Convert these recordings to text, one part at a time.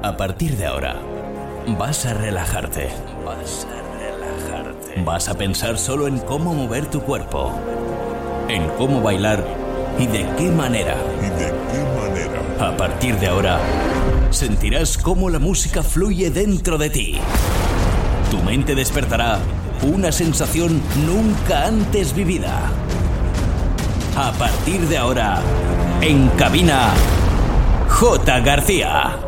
A partir de ahora, vas a relajarte. Vas a relajarte. Vas a pensar solo en cómo mover tu cuerpo, en cómo bailar y de qué manera. Y de qué manera. A partir de ahora, sentirás cómo la música fluye dentro de ti. Tu mente despertará una sensación nunca antes vivida. A partir de ahora, en cabina, J. García.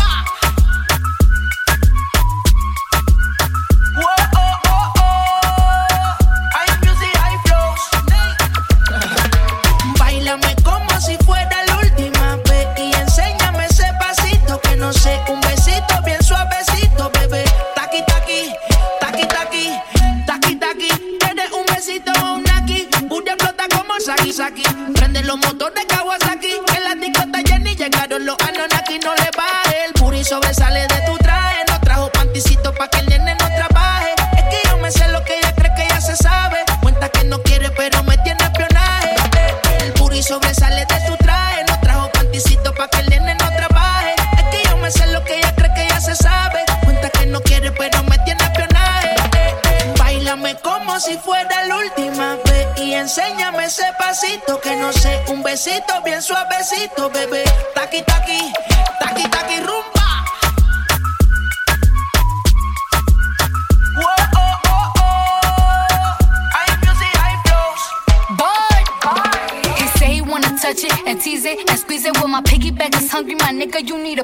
suavecito, bien suavecito, bebé. Taqui, taqui, taqui, taqui. Touch it and tease it and squeeze it with my piggyback. It's hungry, my nigga. You need a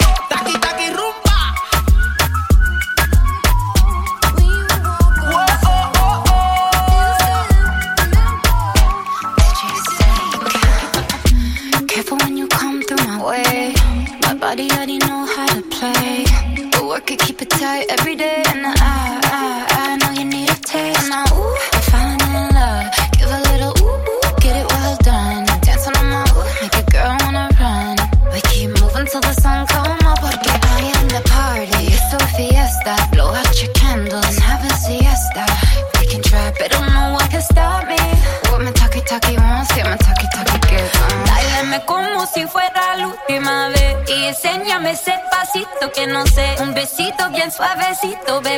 despacito, ven.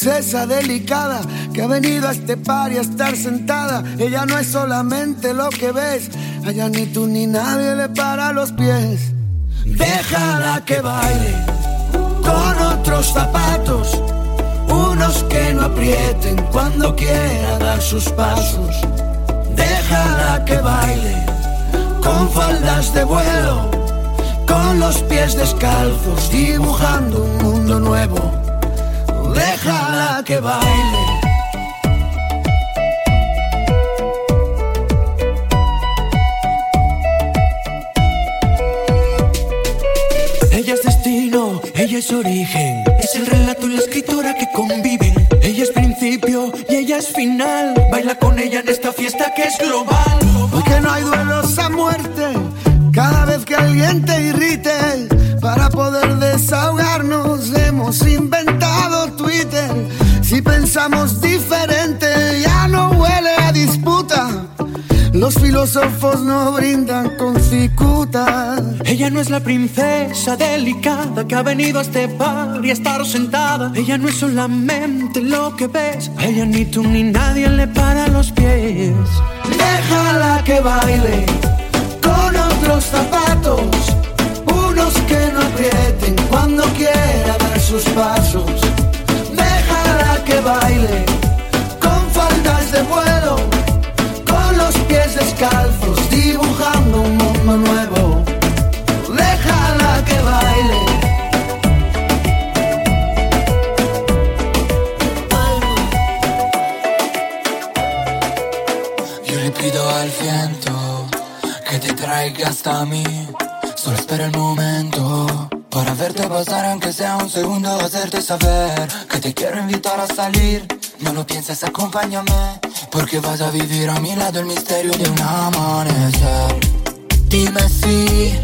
Princesa delicada que ha venido a este par y a estar sentada. Ella no es solamente lo que ves. Allá ni tú ni nadie le para los pies. Déjala que baile con otros zapatos. Unos que no aprieten cuando quiera dar sus pasos. Déjala que baile con faldas de vuelo. Con los pies descalzos, dibujando un mundo nuevo. Déjala que baile. Ella es destino, ella es origen, es el relato y la escritura que conviven. Ella es principio y ella es final. Baila con ella en esta fiesta que es global. Porque no hay duelos a muerte. Cada vez que alguien te irrite, para poder desahogarnos, hemos inventado pensamos diferente, ya no huele a disputa. Los filósofos no brindan con cicuta. Ella no es la princesa delicada que ha venido a este bar y a estar sentada. Ella no es solamente lo que ves. A ella ni tú ni nadie le para los pies. Déjala que baile con otros zapatos, unos que no aprieten cuando quiera dar sus pasos. Que baile con faldas de vuelo, con los pies descalzos, dibujando un mundo nuevo. Déjala que baile. Yo le pido al viento que te traiga hasta mí. Solo espera el momento para verte pasar, aunque sea un segundo, hacerte saber que te quiero invitar a salir. no lo pienses, acompáñame. Porque vas a vivir a mi lado el misterio de un amanecer. Dime si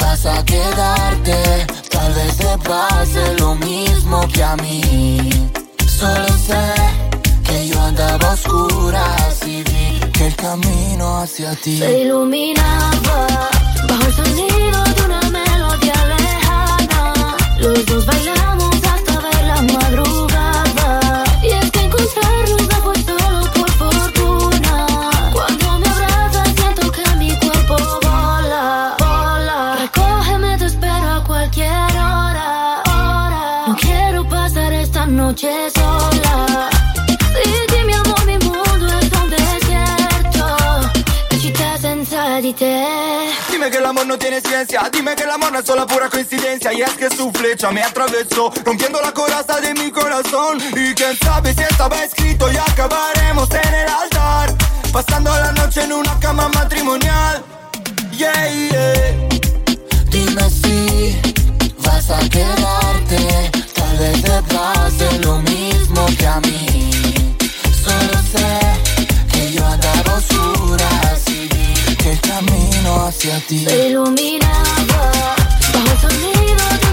vas a quedarte. Tal vez te pase lo mismo que a mí. Solo sé que yo andaba a oscuras y vi que el camino hacia ti se iluminaba bajo el sonido Los dos bailamos dime que el amor es solo pura coincidencia Y es que su flecha me atravesó, rompiendo la coraza de mi corazón. Y quién sabe si estaba escrito y acabaremos en el altar Pasando la noche en una cama matrimonial. Yeah, yeah. Dime si vas a quedarte Tal vez te pase lo mismo que a mí. Solo sé el camino hacia ti. Iluminaba bajo el sonido de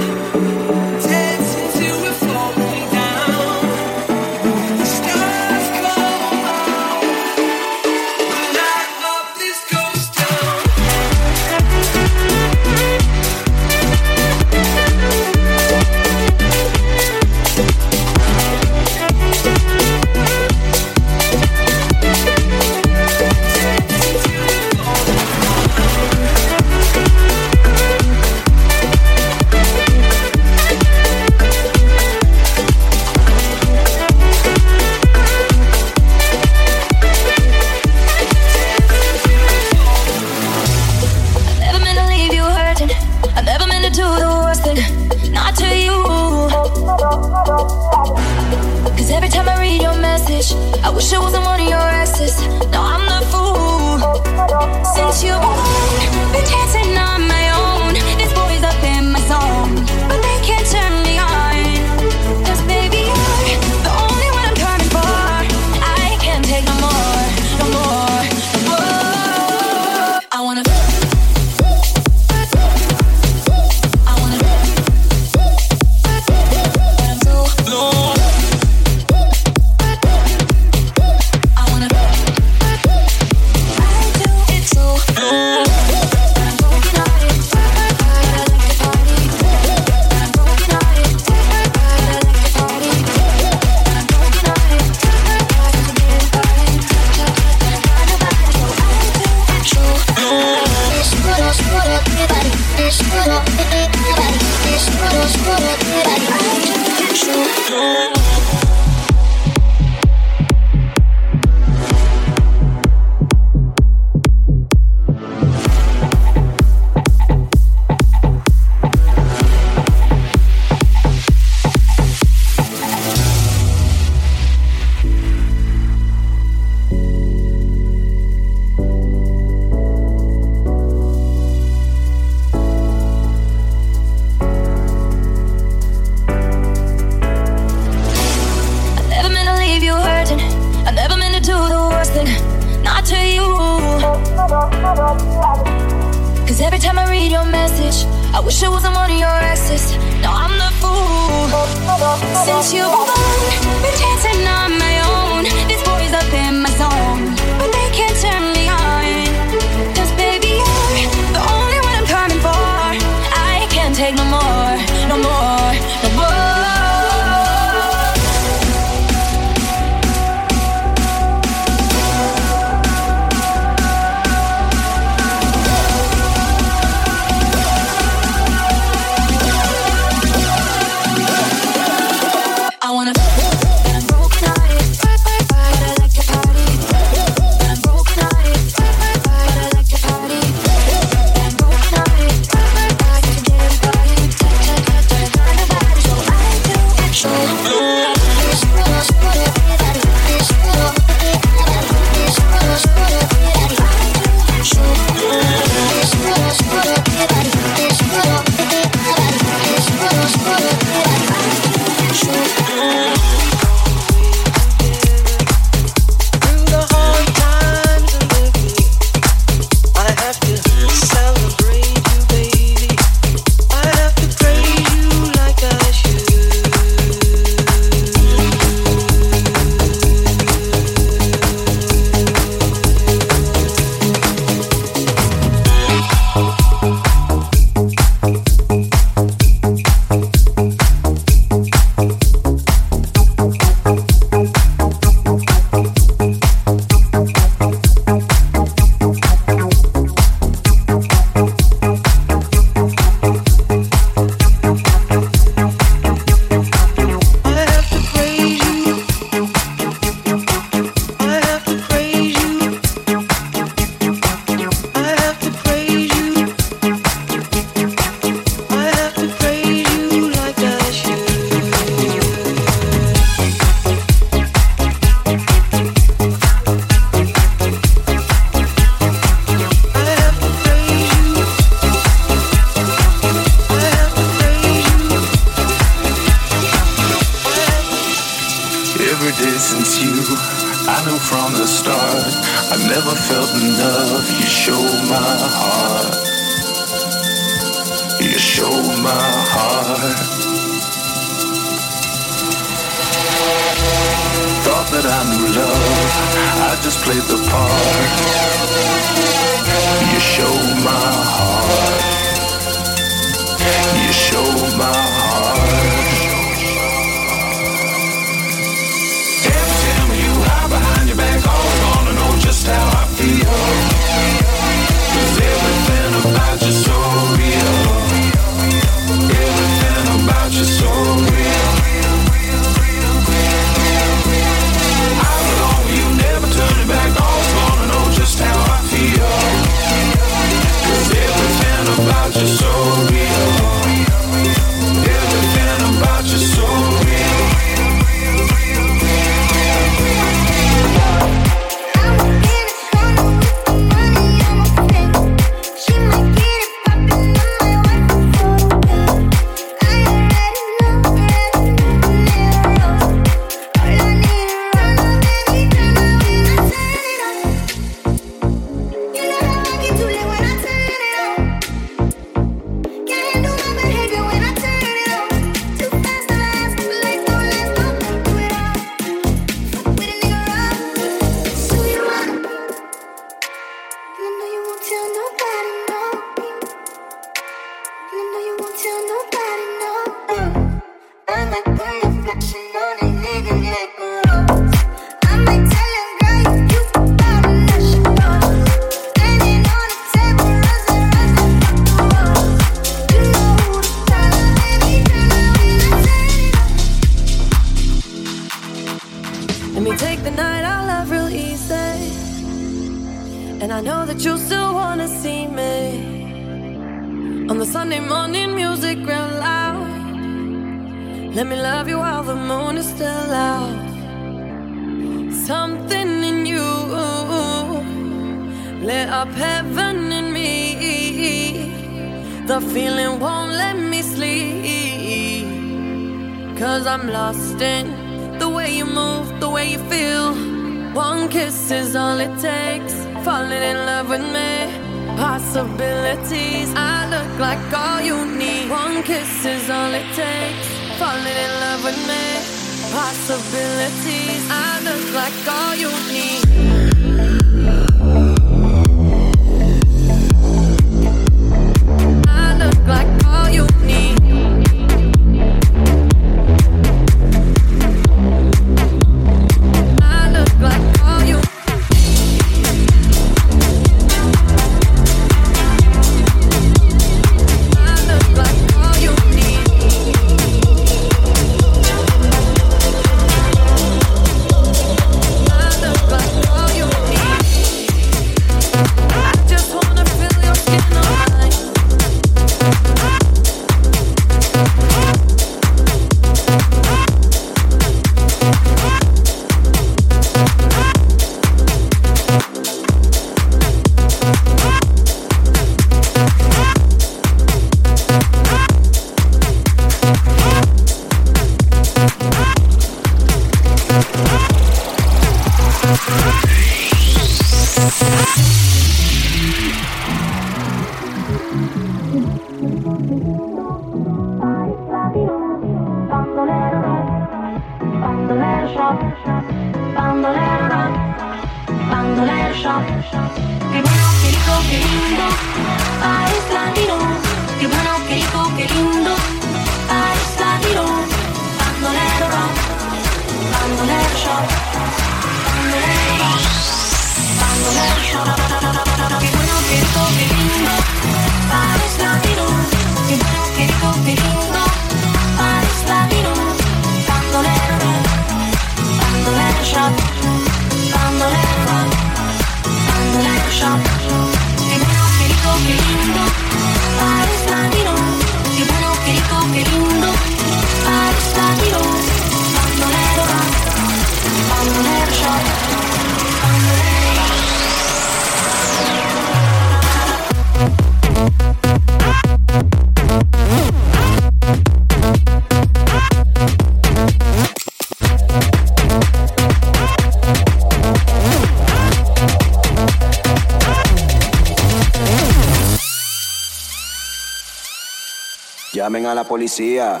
policía.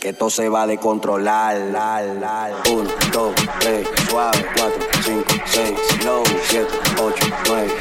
Que esto se va de controlar. Uno, dos, tres, suave, cuatro, cinco, seis, low, siete, ocho, nueve,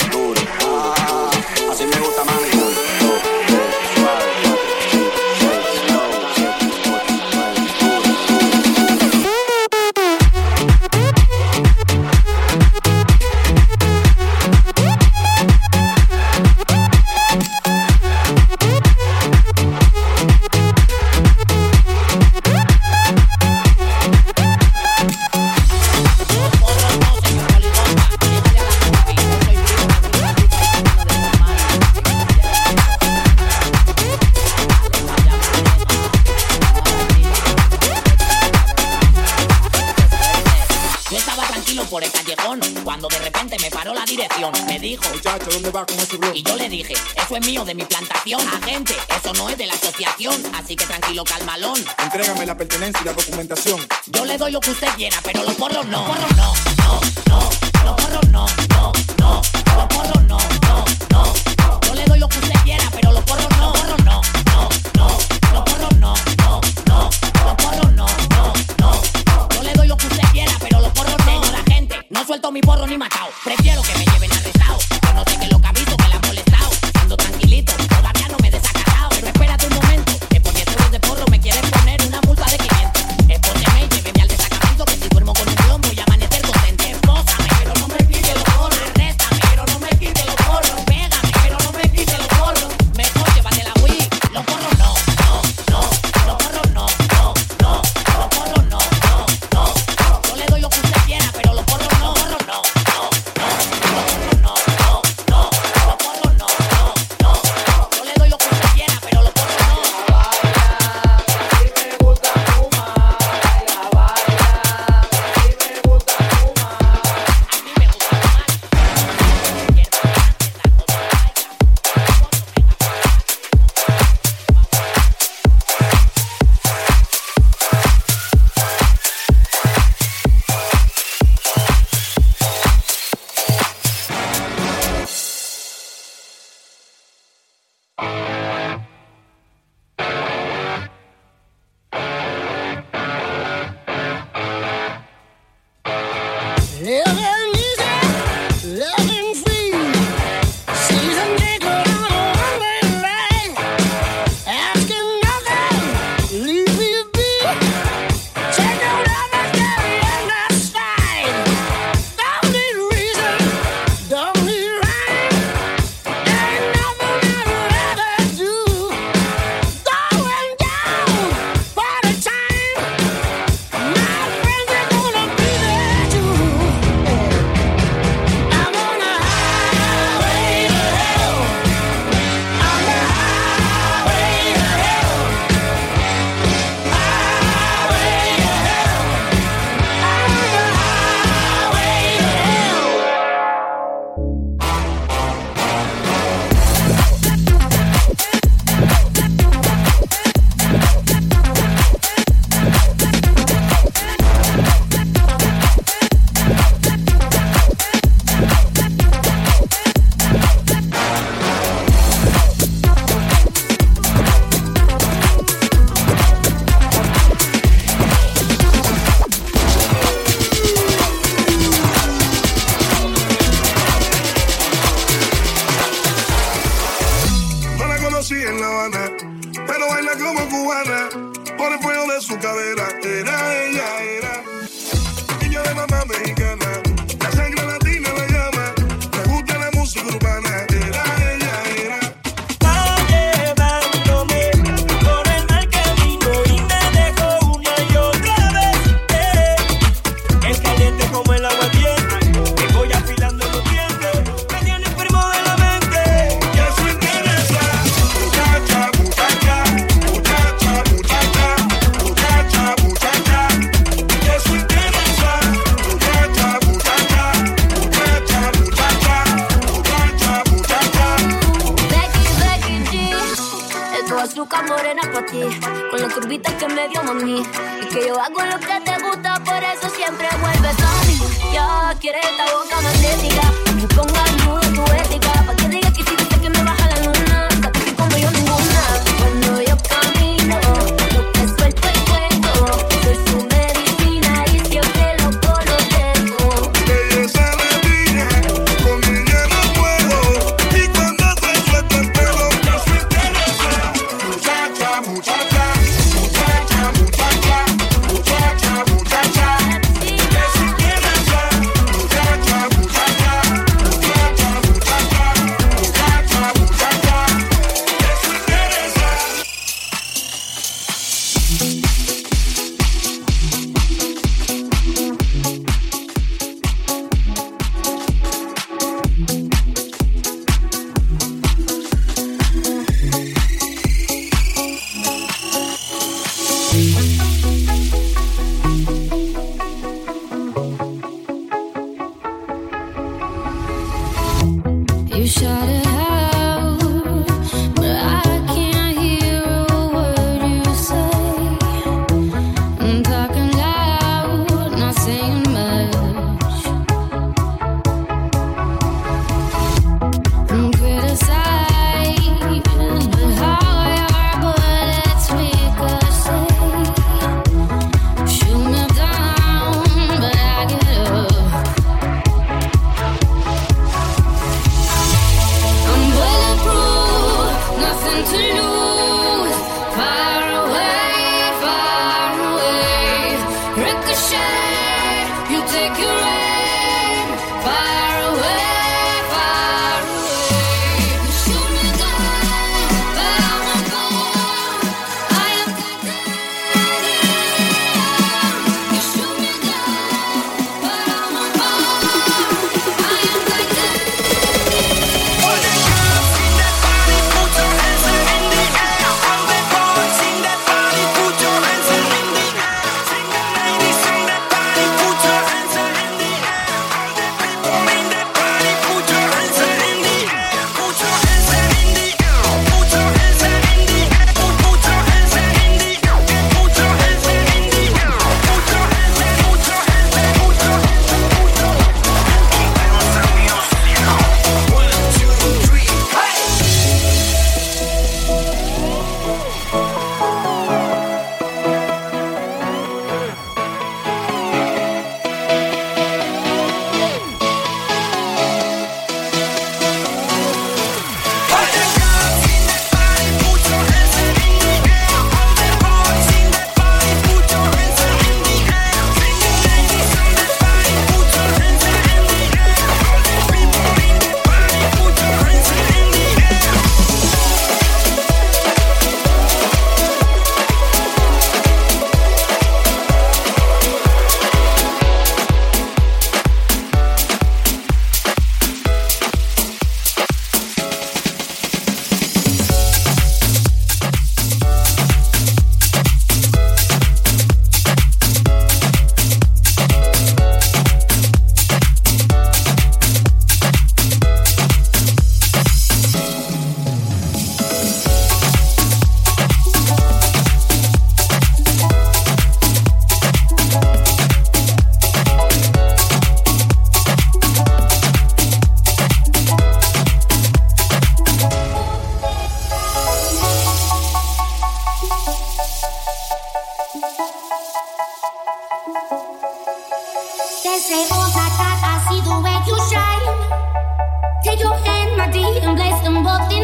holding.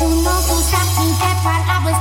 You know who's talking that while I was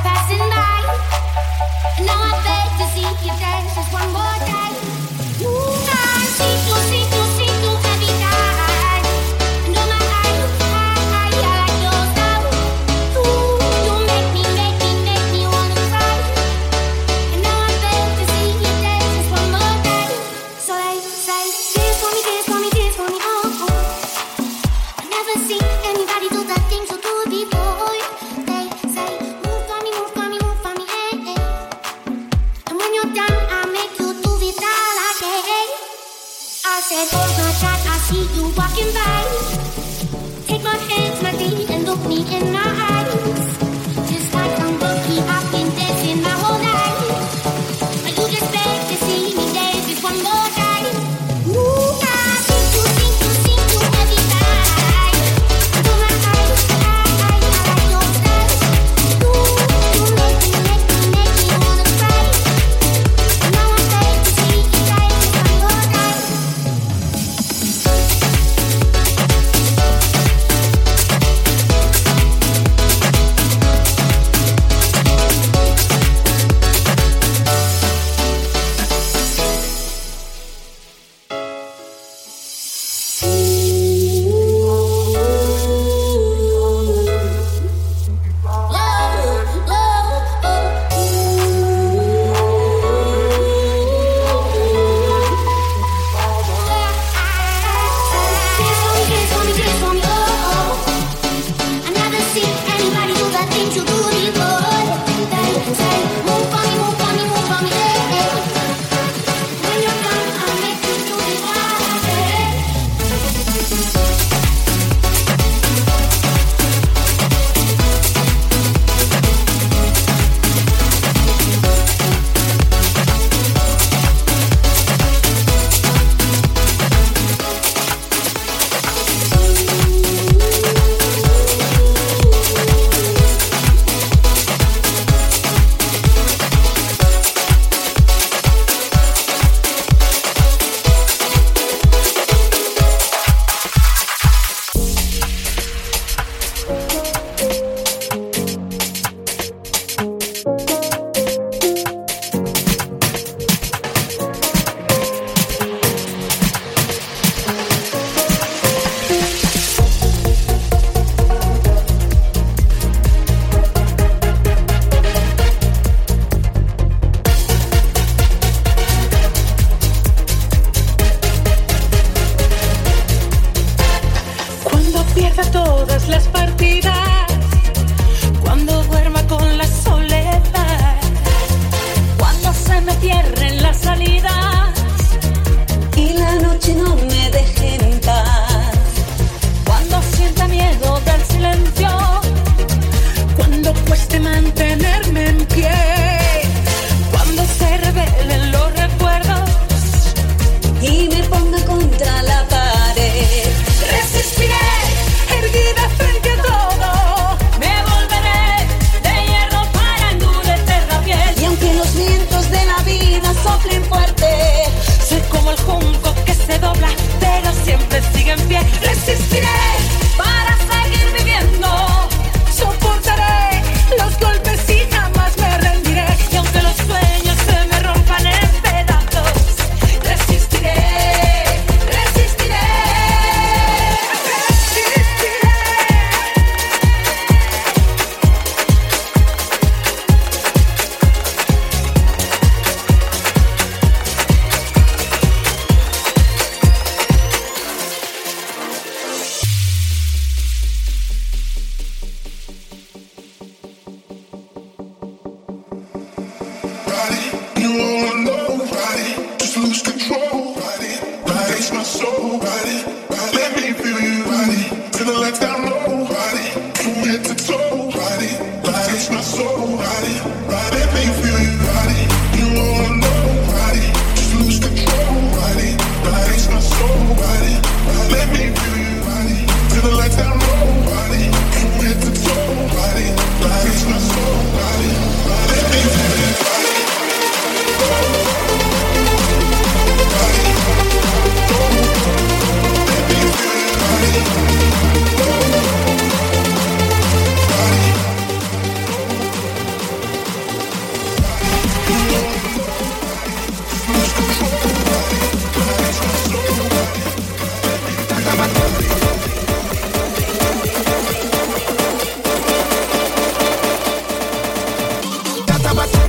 Shabbat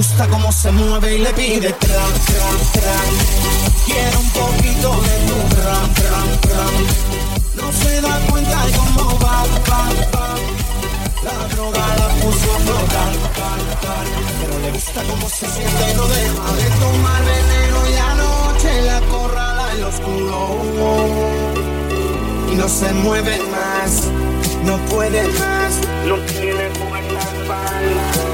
gusta cómo se mueve y le pide tra, tra, tra. Quiero un poquito de tu tra, tra, tra. No se da cuenta de cómo va, va, va. La droga la puso a flotar, pero le gusta cómo se siente y no deja de tomar veneno y anoche la corrala en lo oscuro y no se mueve más, no puede más, no tiene fuerza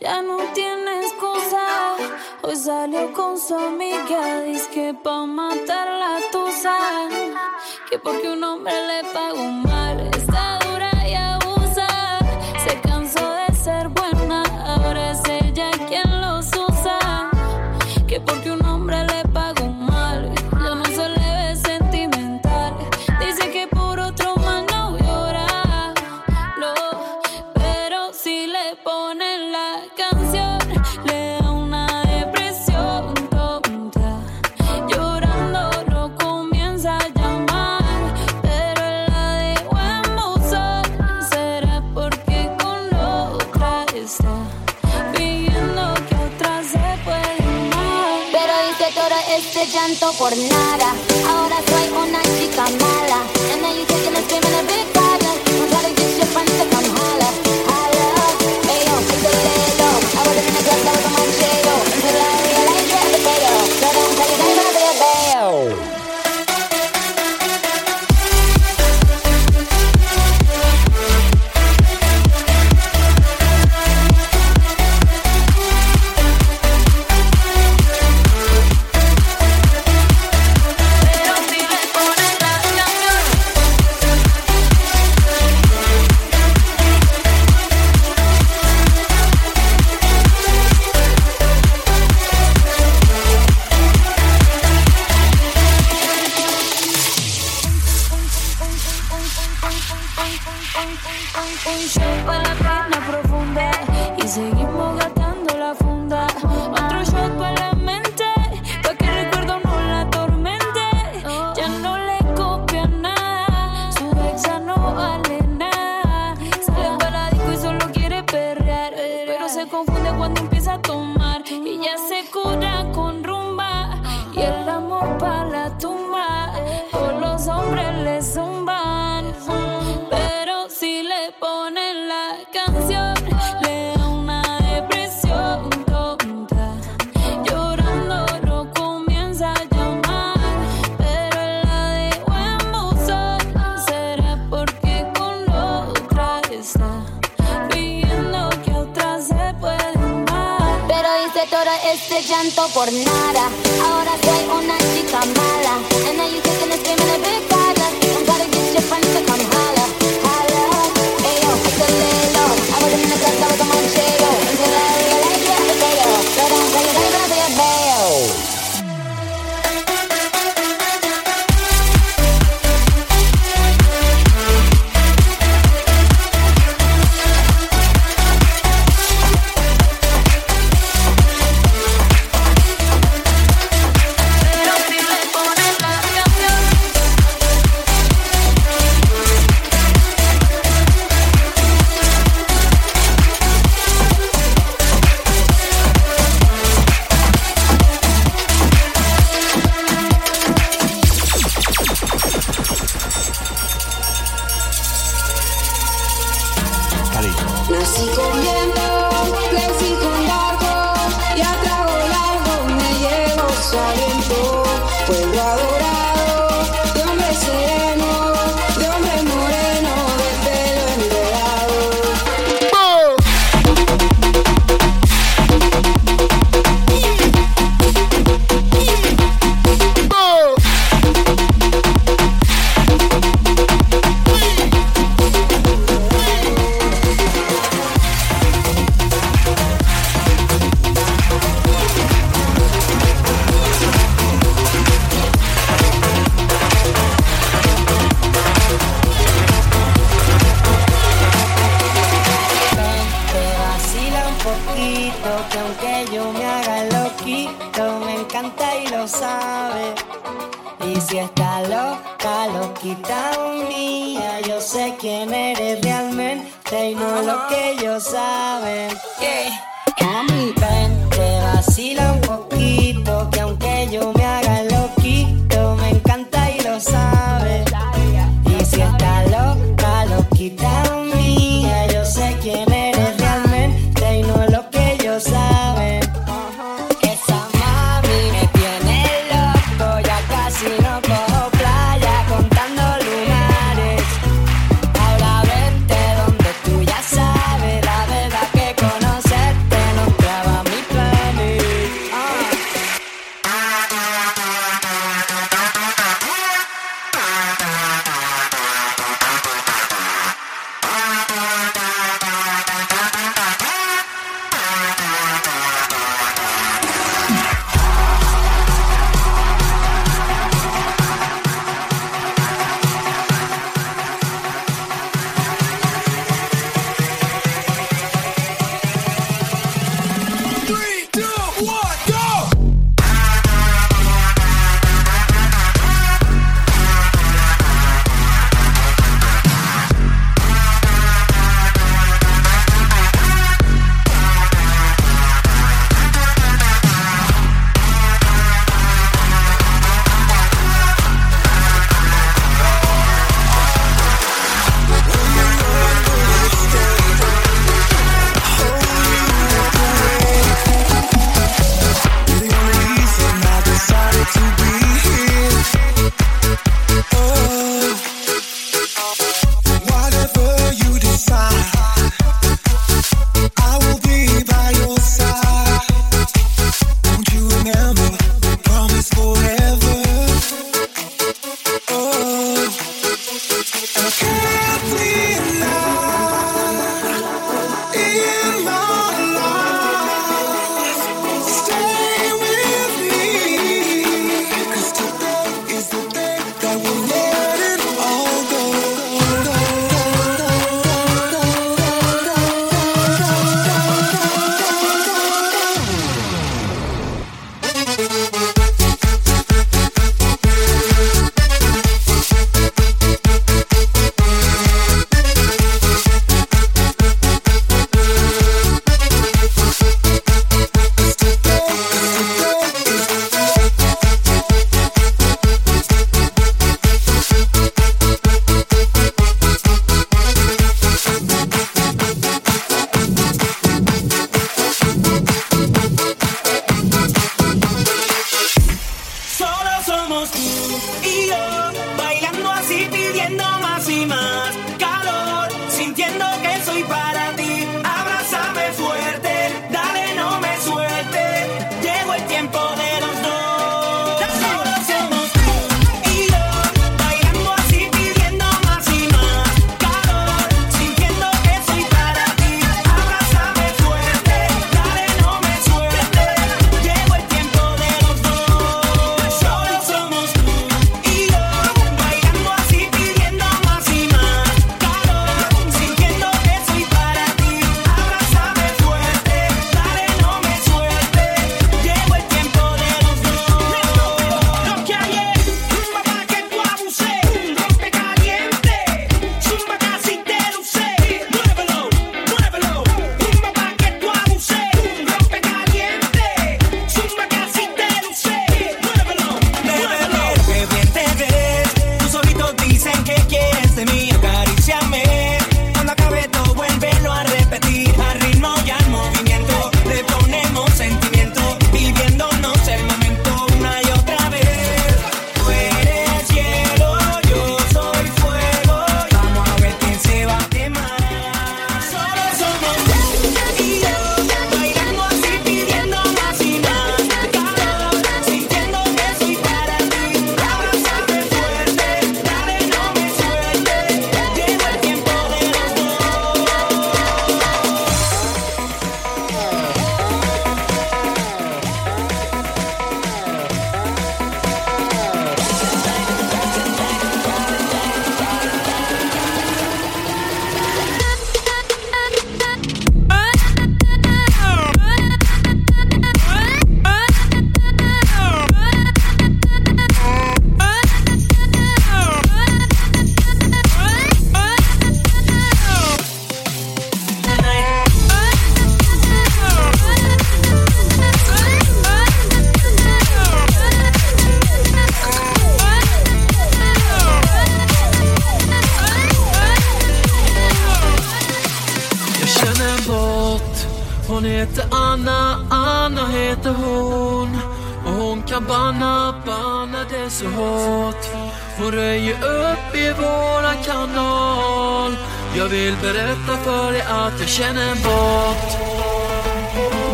Ya no tiene excusa. Hoy salió con su amiga. Dice que pa' matar la tusa. Que porque un hombre le pagó mal. tanto por nada. Ahora soy una chica mala.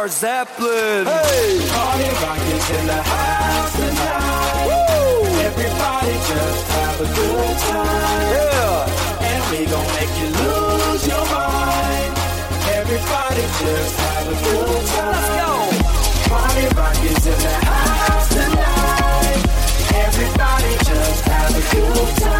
Led Zeppelin. Hey! Party rock is in the house tonight. Woo! Everybody just have a good time. Yeah! And we gon' make you lose your mind. Everybody just have a good time. Let's go! Party rock is in the house tonight. Everybody just have a good time.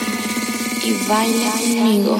y baila conmigo.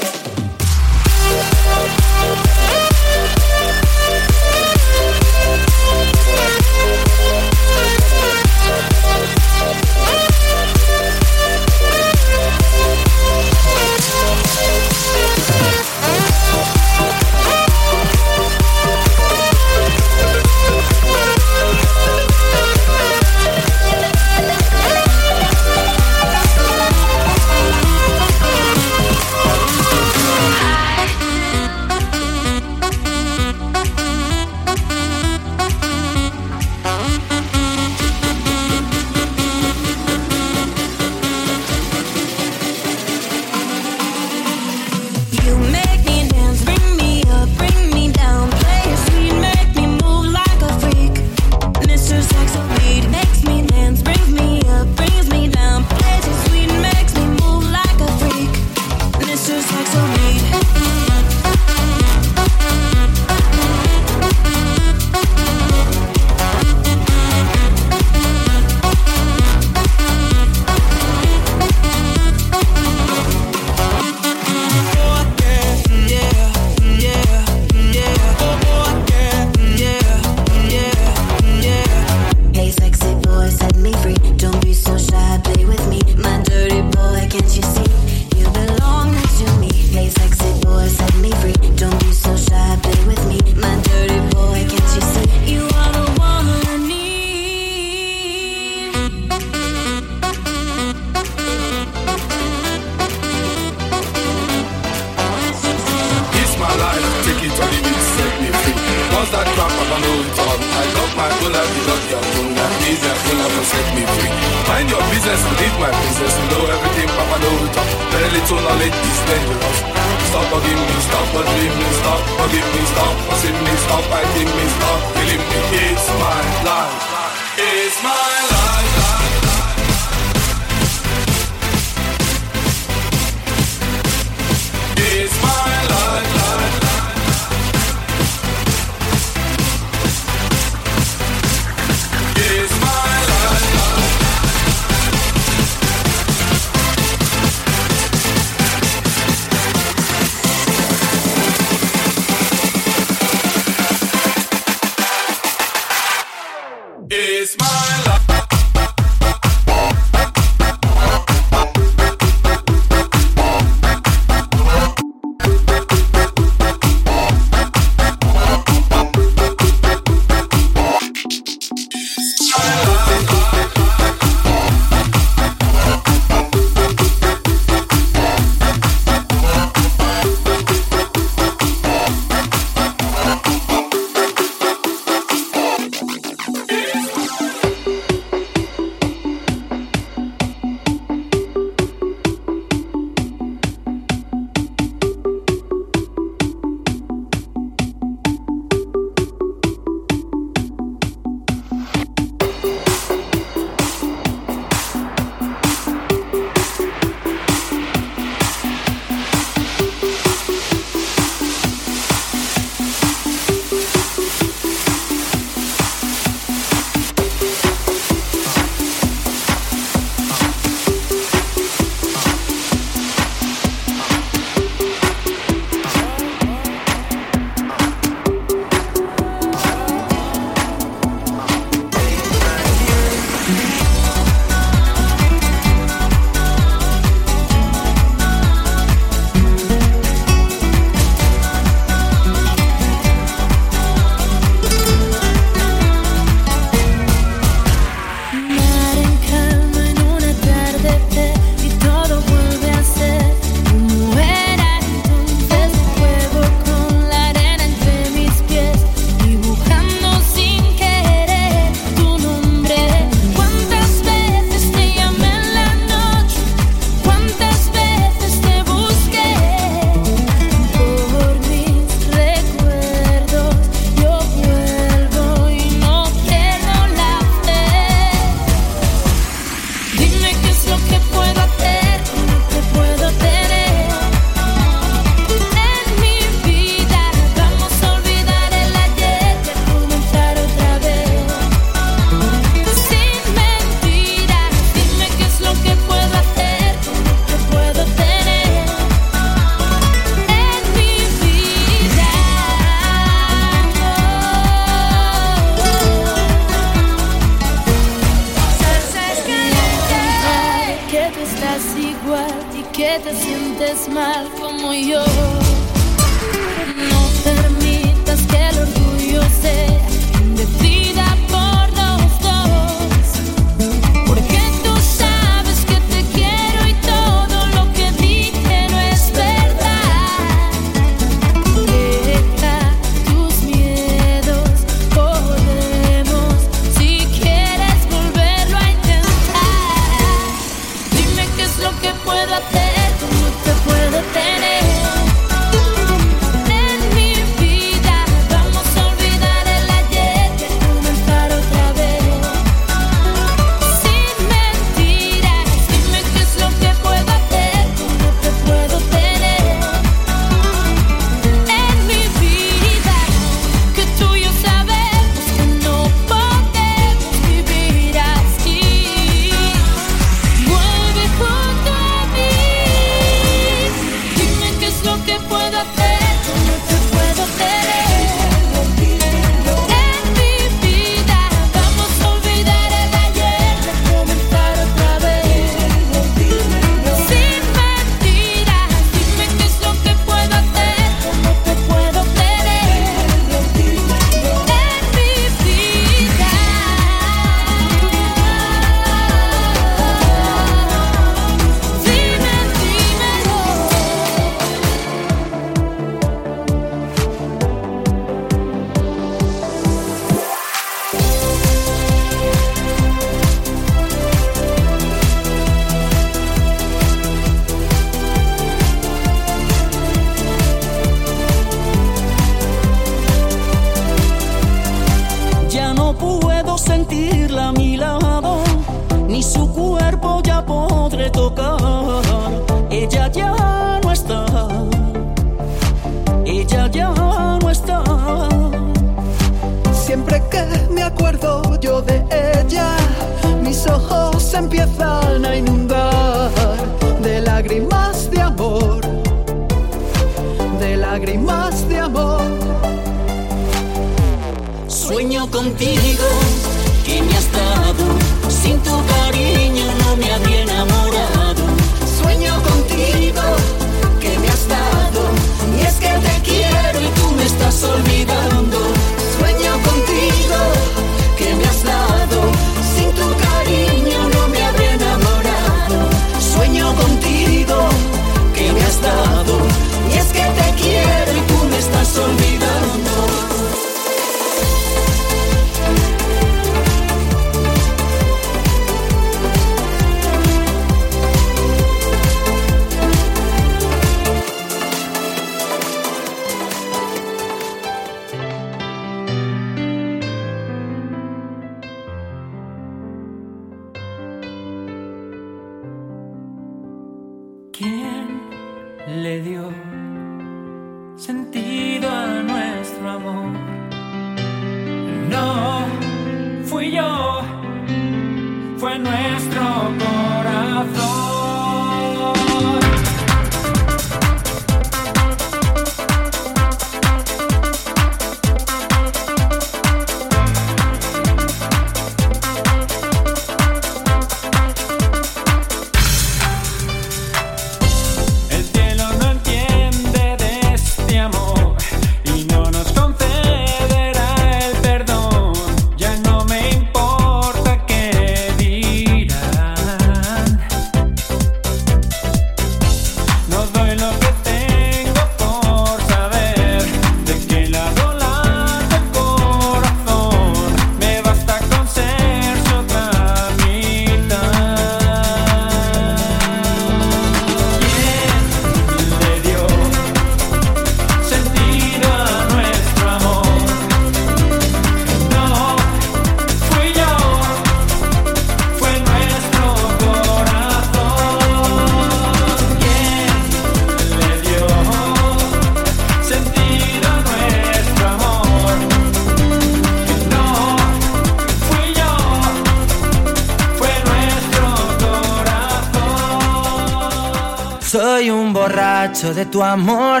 Soy un borracho de tu amor,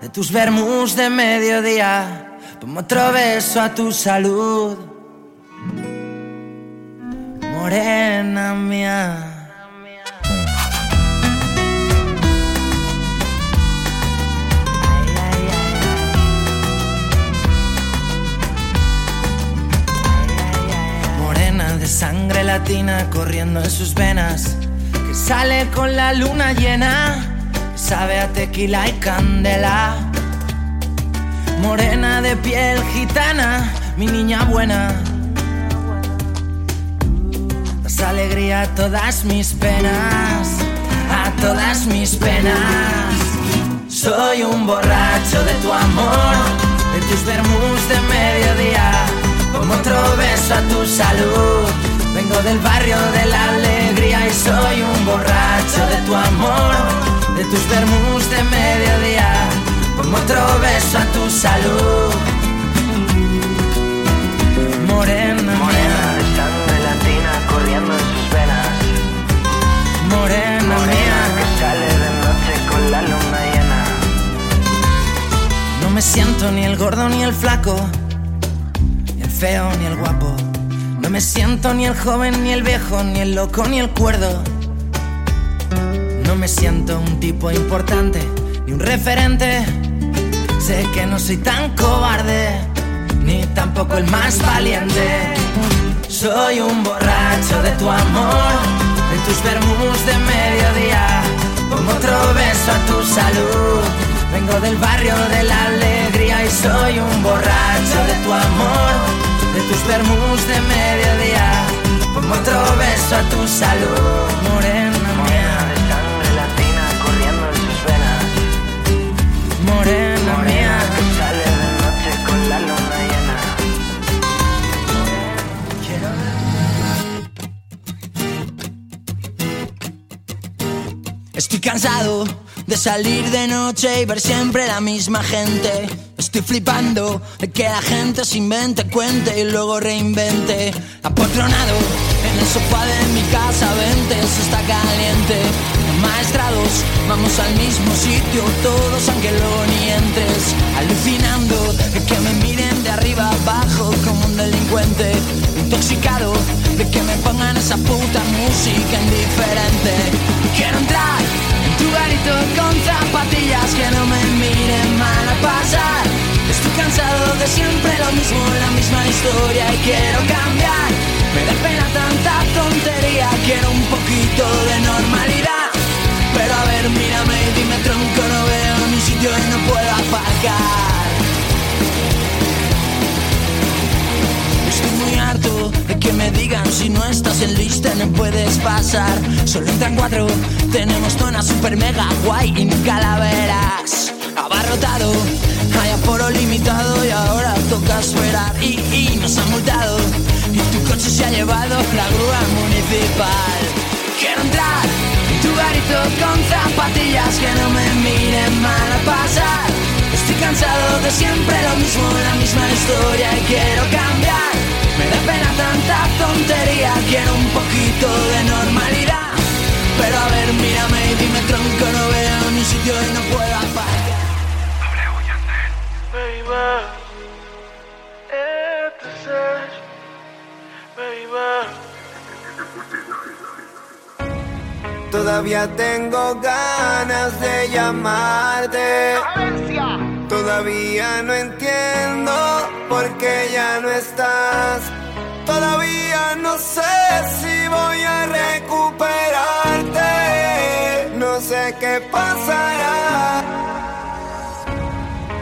de tus vermus de mediodía. Pongo otro beso a tu salud, morena mía. Morena de sangre latina corriendo en sus venas, sale con la luna llena, sabe a tequila y candela. Morena de piel gitana, mi niña buena. Das alegría a todas mis penas, a todas mis penas. Soy un borracho de tu amor, de tus vermus de mediodía. Como otro beso a tu salud. Vengo del barrio de la alegría y soy un borracho de tu amor, de tus vermus de mediodía. Como otro beso a tu salud. Morena, morena de sangre latina corriendo en sus venas. Morena, morena que sale de noche con la luna llena. No me siento ni el gordo ni el flaco, ni el feo ni el guapo. No me siento ni el joven ni el viejo, ni el loco ni el cuerdo. No me siento un tipo importante ni un referente. Sé que no soy tan cobarde, ni tampoco el más valiente. Soy un borracho de tu amor, de tus vermus de mediodía. Pongo otro beso a tu salud. Vengo del barrio de la alegría y soy un borracho de tu amor, de tus vermús de mediodía, pongo otro beso a tu salud, morena. Morena de sangre latina corriendo en sus venas, morena, morena mía. Que sale de noche con la luna llena. Quiero... Estoy cansado de salir de noche y ver siempre la misma gente. Estoy flipando de que la gente se invente, cuente y luego reinvente. Apotronado en el sofá de mi casa, vente, eso está caliente. Maestrados, vamos al mismo sitio, todos luego ni entres. Alucinando de que me miren de arriba abajo como un delincuente. Intoxicado de que me pongan esa puta música indiferente. Quiero entrar en tu garito con zapatillas que no me miren mal a pasar. Estoy cansado de siempre lo mismo, la misma historia y quiero cambiar. Me da pena tanta tontería, quiero un poquito de normalidad. Pero a ver, mírame y dime tronco, no veo mi sitio y no puedo aparcar. Estoy muy harto que me digan si no estás en lista no puedes pasar. Solo entran cuatro, tenemos zona super mega guay y calaveras. Abarrotado, hay aforo limitado y ahora toca esperar. Y, y nos han multado y tu coche se ha llevado la grúa municipal. Quiero entrar en tu garito con zapatillas que no me miren mal a pasar. Estoy cansado de siempre lo mismo, la misma historia y quiero cambiar. Me da pena tanta tontería, quiero un poquito de normalidad. Pero a ver, mírame y dime tronco, no veo ni sitio y no puedo aparcar. Baby, este es el- baby. Todavía tengo ganas de llamarte. Todavía no entiendo por qué ya no estás. Todavía no sé si voy a recuperarte. No sé qué pasará.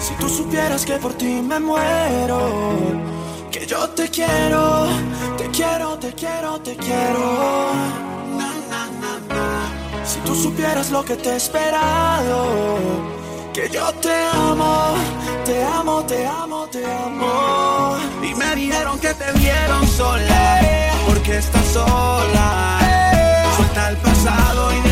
Si tú supieras que por ti me muero, que yo te quiero, te quiero, te quiero, te quiero. Si tú supieras lo que te he esperado, que yo te amo, te amo, te amo, te amo. Y me dijeron que te vieron sola, porque estás sola. Suelta el pasado y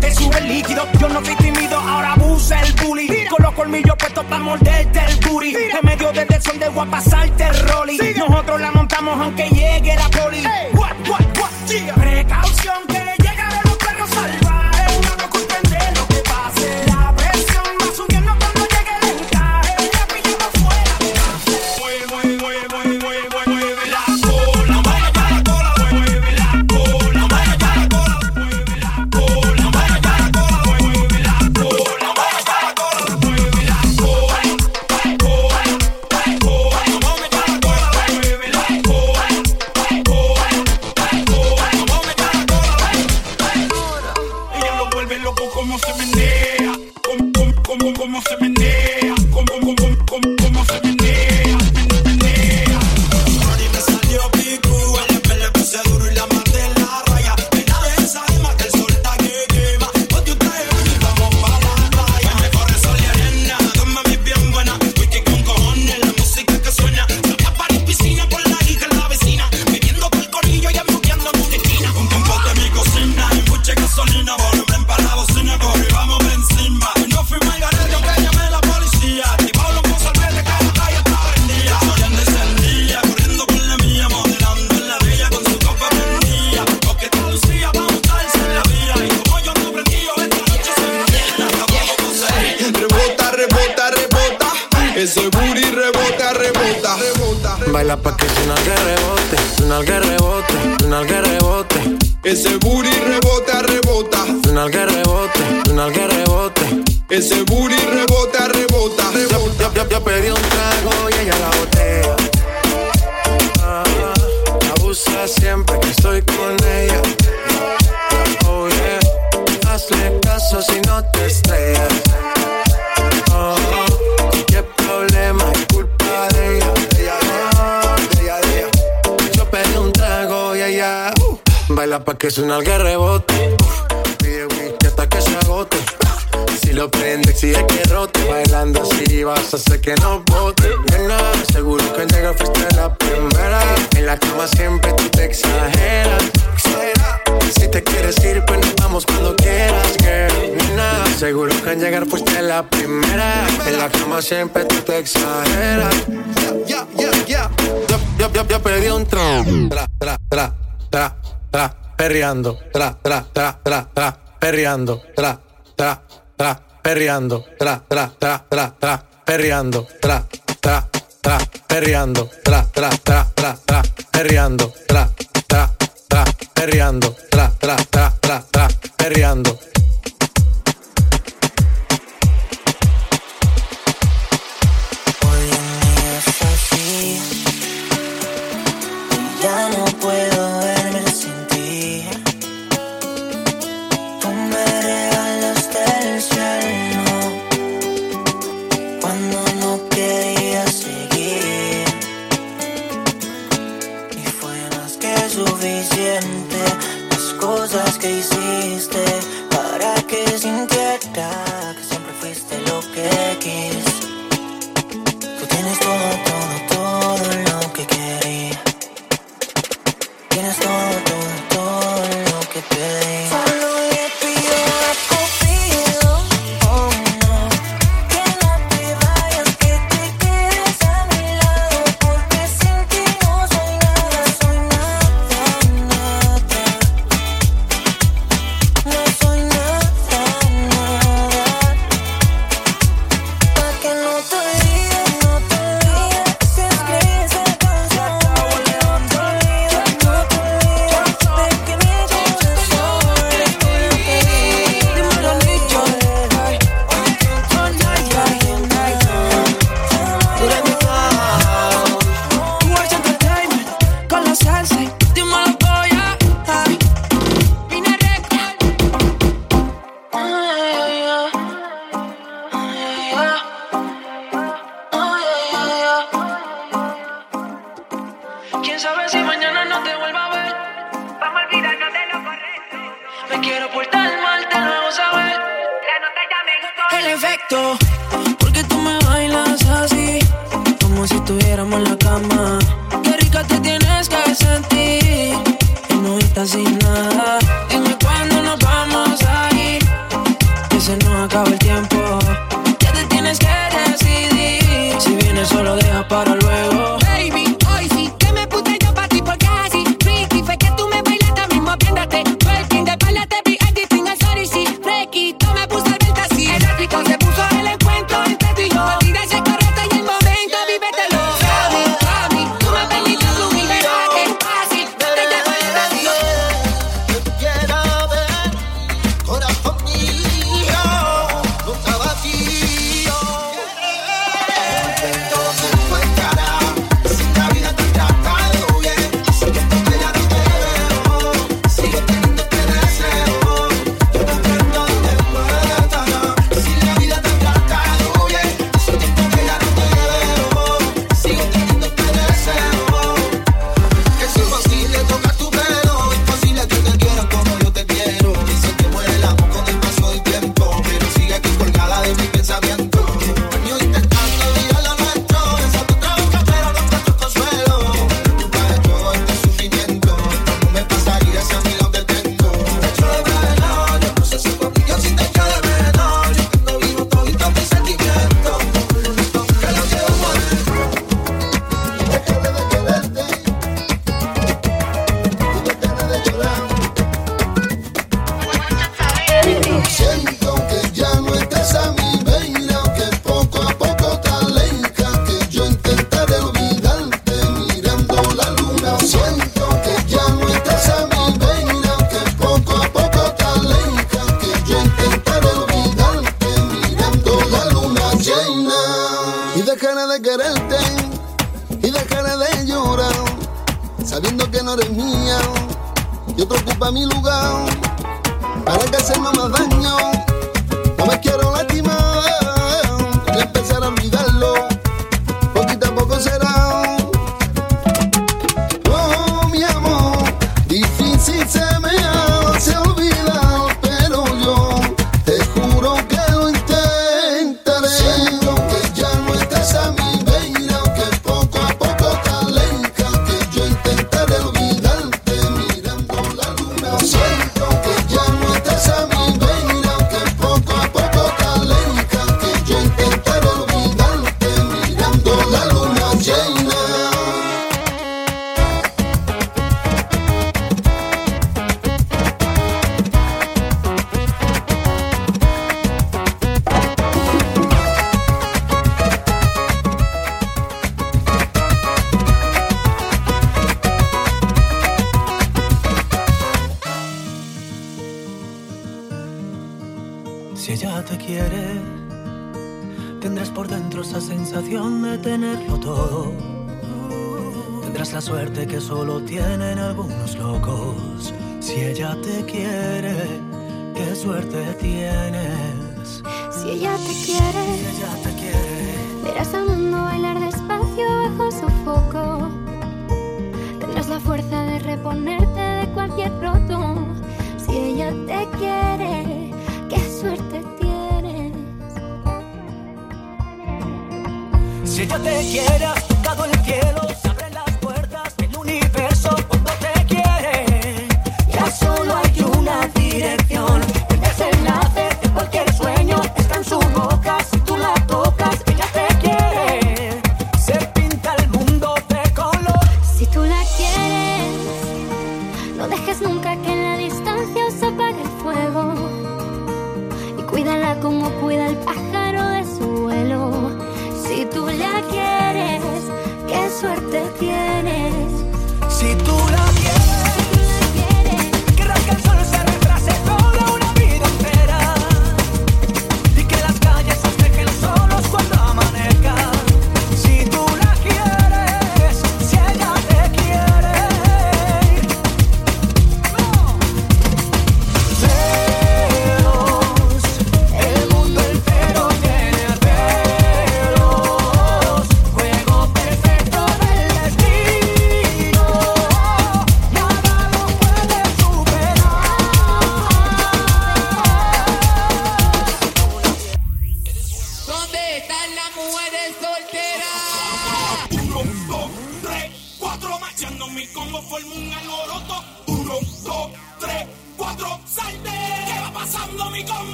te sube el líquido. Yo no soy tímido, ahora abusa el bully. Mira. Con los colmillos puestos para morderte el booty. Mira. En medio de sol de a salte el rolly. Nosotros la montamos aunque llegue la poli. siempre tú te exageras. Ya, ya, ya, ya. Yo, yo, yo, pedí un tra, tra, tra, tra, tra, tra, perreando, tra, tra, tra, tra, tra, perreando, tra, tra, tra, perreando, tra, tra, tra, tra, tra, perreando, tra, tra, tra, perreando, tra, tra, tra, tra, tra, perreando.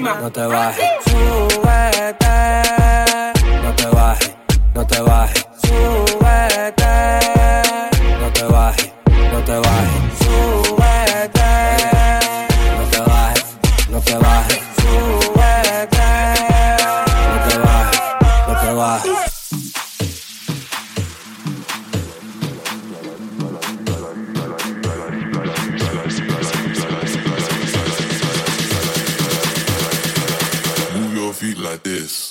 Me sube encima. No te bajes, like this.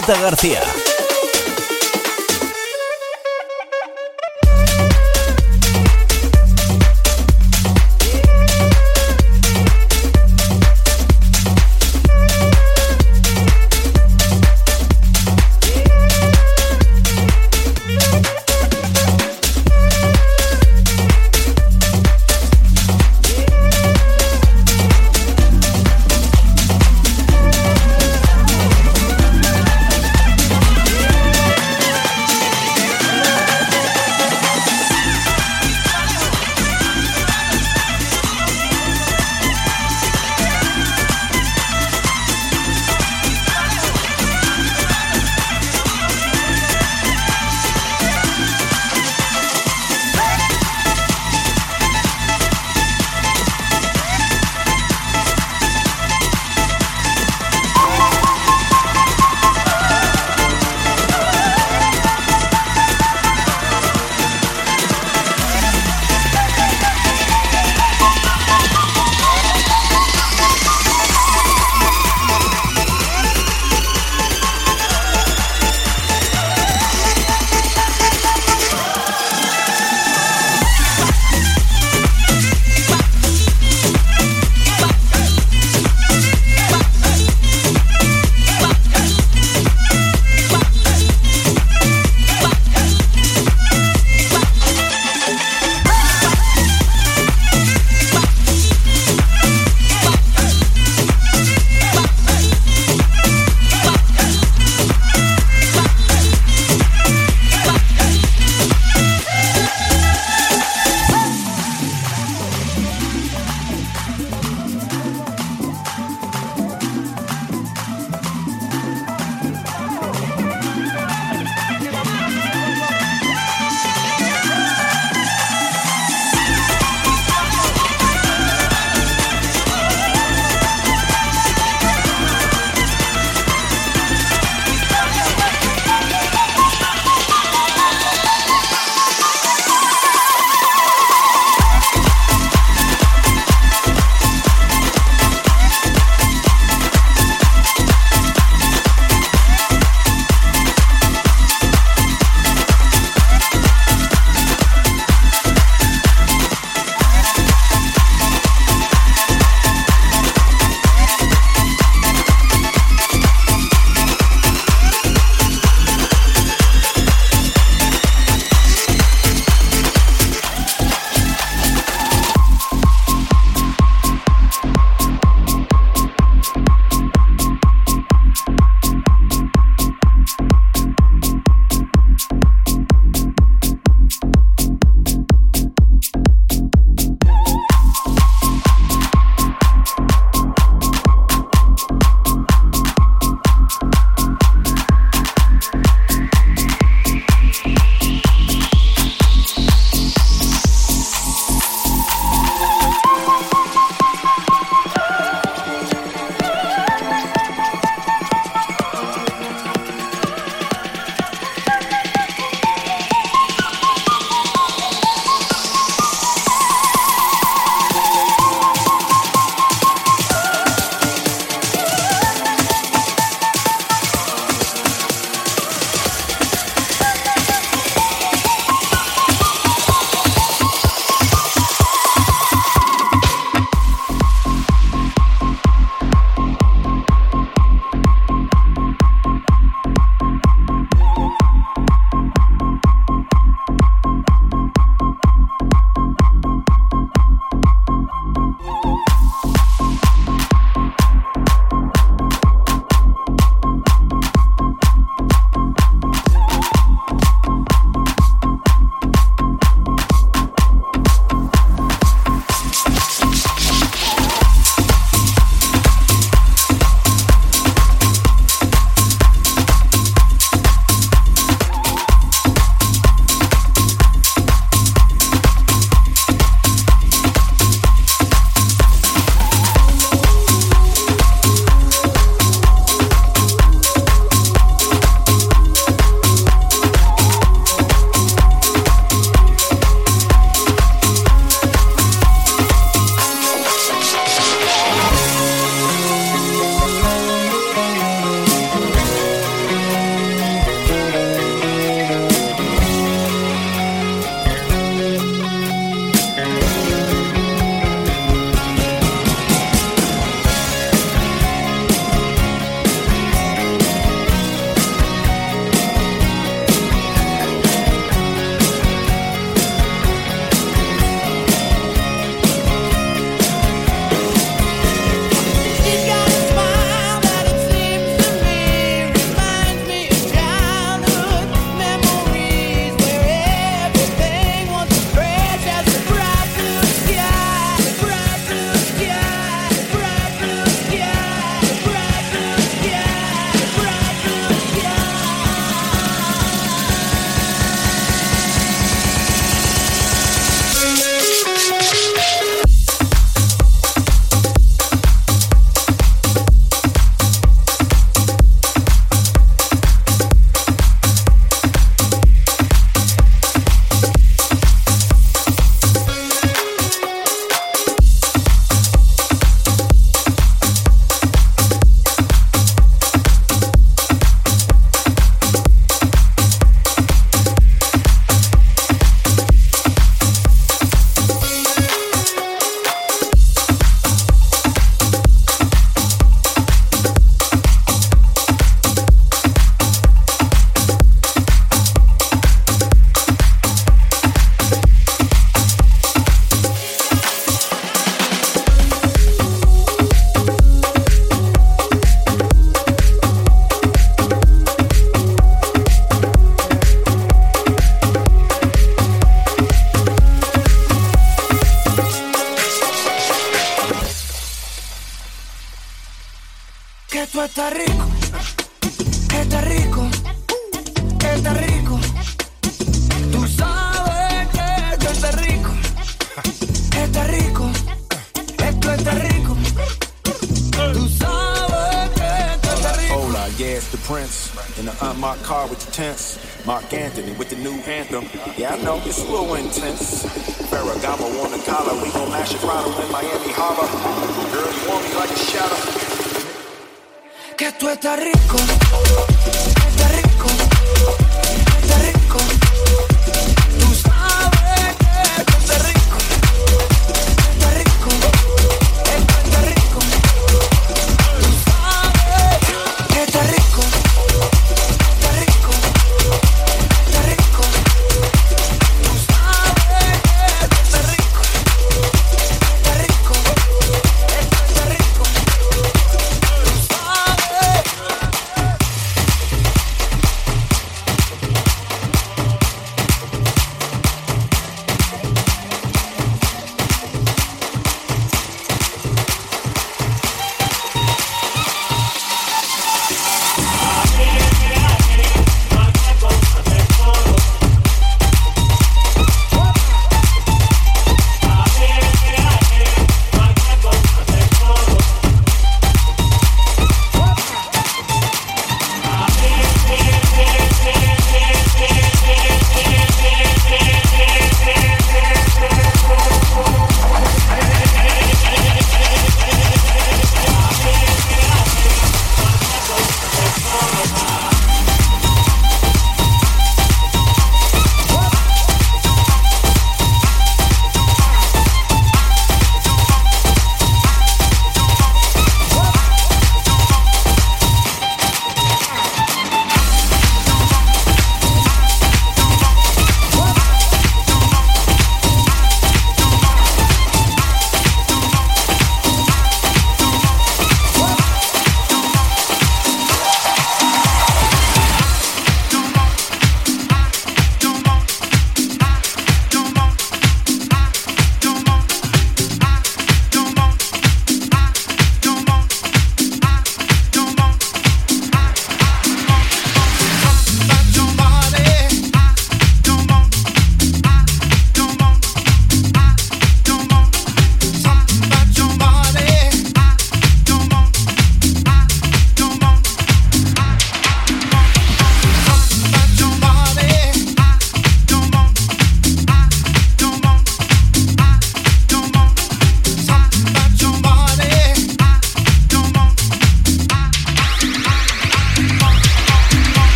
J. García.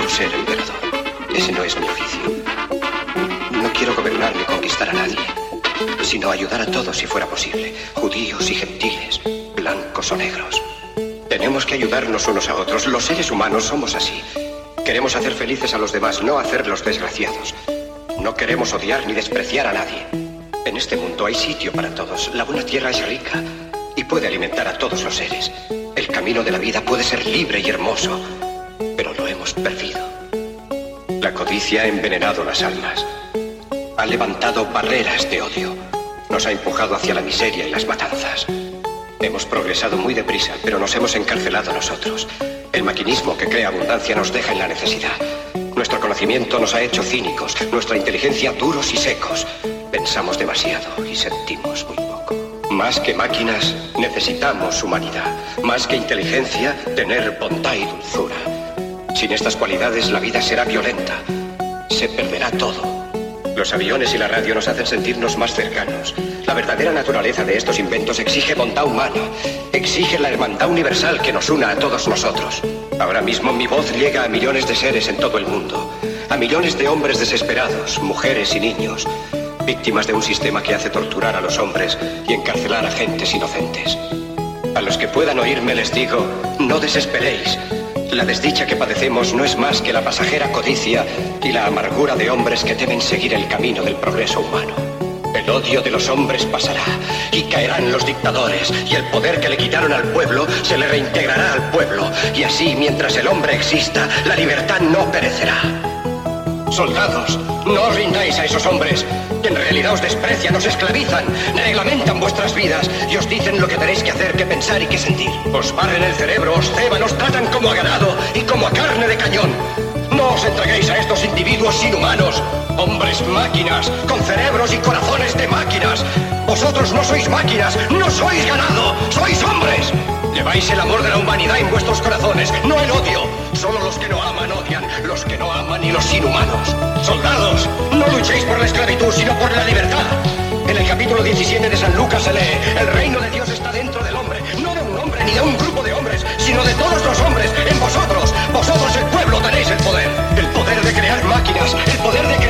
Quiero ser emperador. Ese no es mi oficio. No quiero gobernar ni conquistar a nadie, sino ayudar a todos si fuera posible, judíos y gentiles, blancos o negros. Tenemos que ayudarnos unos a otros. Los seres humanos somos así. Queremos hacer felices a los demás, no hacerlos desgraciados. No queremos odiar ni despreciar a nadie. En este mundo hay sitio para todos. La buena tierra es rica y puede alimentar a todos los seres. El camino de la vida puede ser libre y hermoso, perdido. La codicia ha envenenado las almas. Ha levantado barreras de odio. Nos ha empujado hacia la miseria y las matanzas. Hemos progresado muy deprisa, pero nos hemos encarcelado nosotros. El maquinismo que crea abundancia nos deja en la necesidad. Nuestro conocimiento nos ha hecho cínicos, nuestra inteligencia duros y secos. Pensamos demasiado y sentimos muy poco. Más que máquinas, necesitamos humanidad. Más que inteligencia, tener bondad y dulzura. Sin estas cualidades, la vida será violenta. Se perderá todo. Los aviones y la radio nos hacen sentirnos más cercanos. La verdadera naturaleza de estos inventos exige bondad humana, exige la hermandad universal que nos una a todos nosotros. Ahora mismo mi voz llega a millones de seres en todo el mundo, a millones de hombres desesperados, mujeres y niños, víctimas de un sistema que hace torturar a los hombres y encarcelar a gentes inocentes. A los que puedan oírme les digo, no desesperéis. La desdicha que padecemos no es más que la pasajera codicia y la amargura de hombres que temen seguir el camino del progreso humano. El odio de los hombres pasará y caerán los dictadores y el poder que le quitaron al pueblo se le reintegrará al pueblo y así mientras el hombre exista la libertad no perecerá. Soldados, no os rindáis a esos hombres que en realidad os desprecian, os esclavizan, reglamentan vuestras vidas y os dicen lo que tenéis que hacer, que pensar y que sentir. Os barren el cerebro, os ceban, os tratan como a ganado y como a carne de cañón. No os entreguéis a estos individuos inhumanos, hombres máquinas, con cerebros y corazones de máquinas. Vosotros no sois máquinas, no sois ganado, sois hombres. Lleváis el amor de la humanidad en vuestros corazones, no el odio. Solo los que no aman odian, los que no aman y los inhumanos. Soldados, no luchéis por la esclavitud, sino por la libertad. En el capítulo 17 de San Lucas se lee, el reino de Dios está dentro del hombre, no de un hombre ni de un grupo de hombres, sino de todos los hombres, en vosotros. Vosotros el pueblo tenéis el poder, el poder de crear máquinas, el poder de crear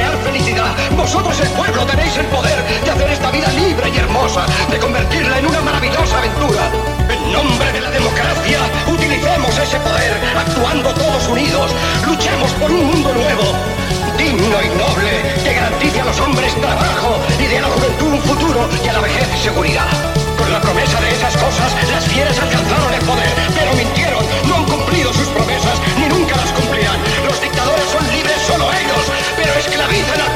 Vosotros el pueblo tenéis el poder de hacer esta vida libre y hermosa, de convertirla en una maravillosa aventura. En nombre de la democracia, utilicemos ese poder, actuando todos unidos. Luchemos por un mundo nuevo, digno y noble, que garantice a los hombres trabajo y de la juventud un futuro y a la vejez seguridad. Con la promesa de esas cosas, las fieras alcanzaron el poder, pero mintieron, no han cumplido sus promesas, ni nunca las cumplirán. Los dictadores son libres solo ellos, pero esclavizan al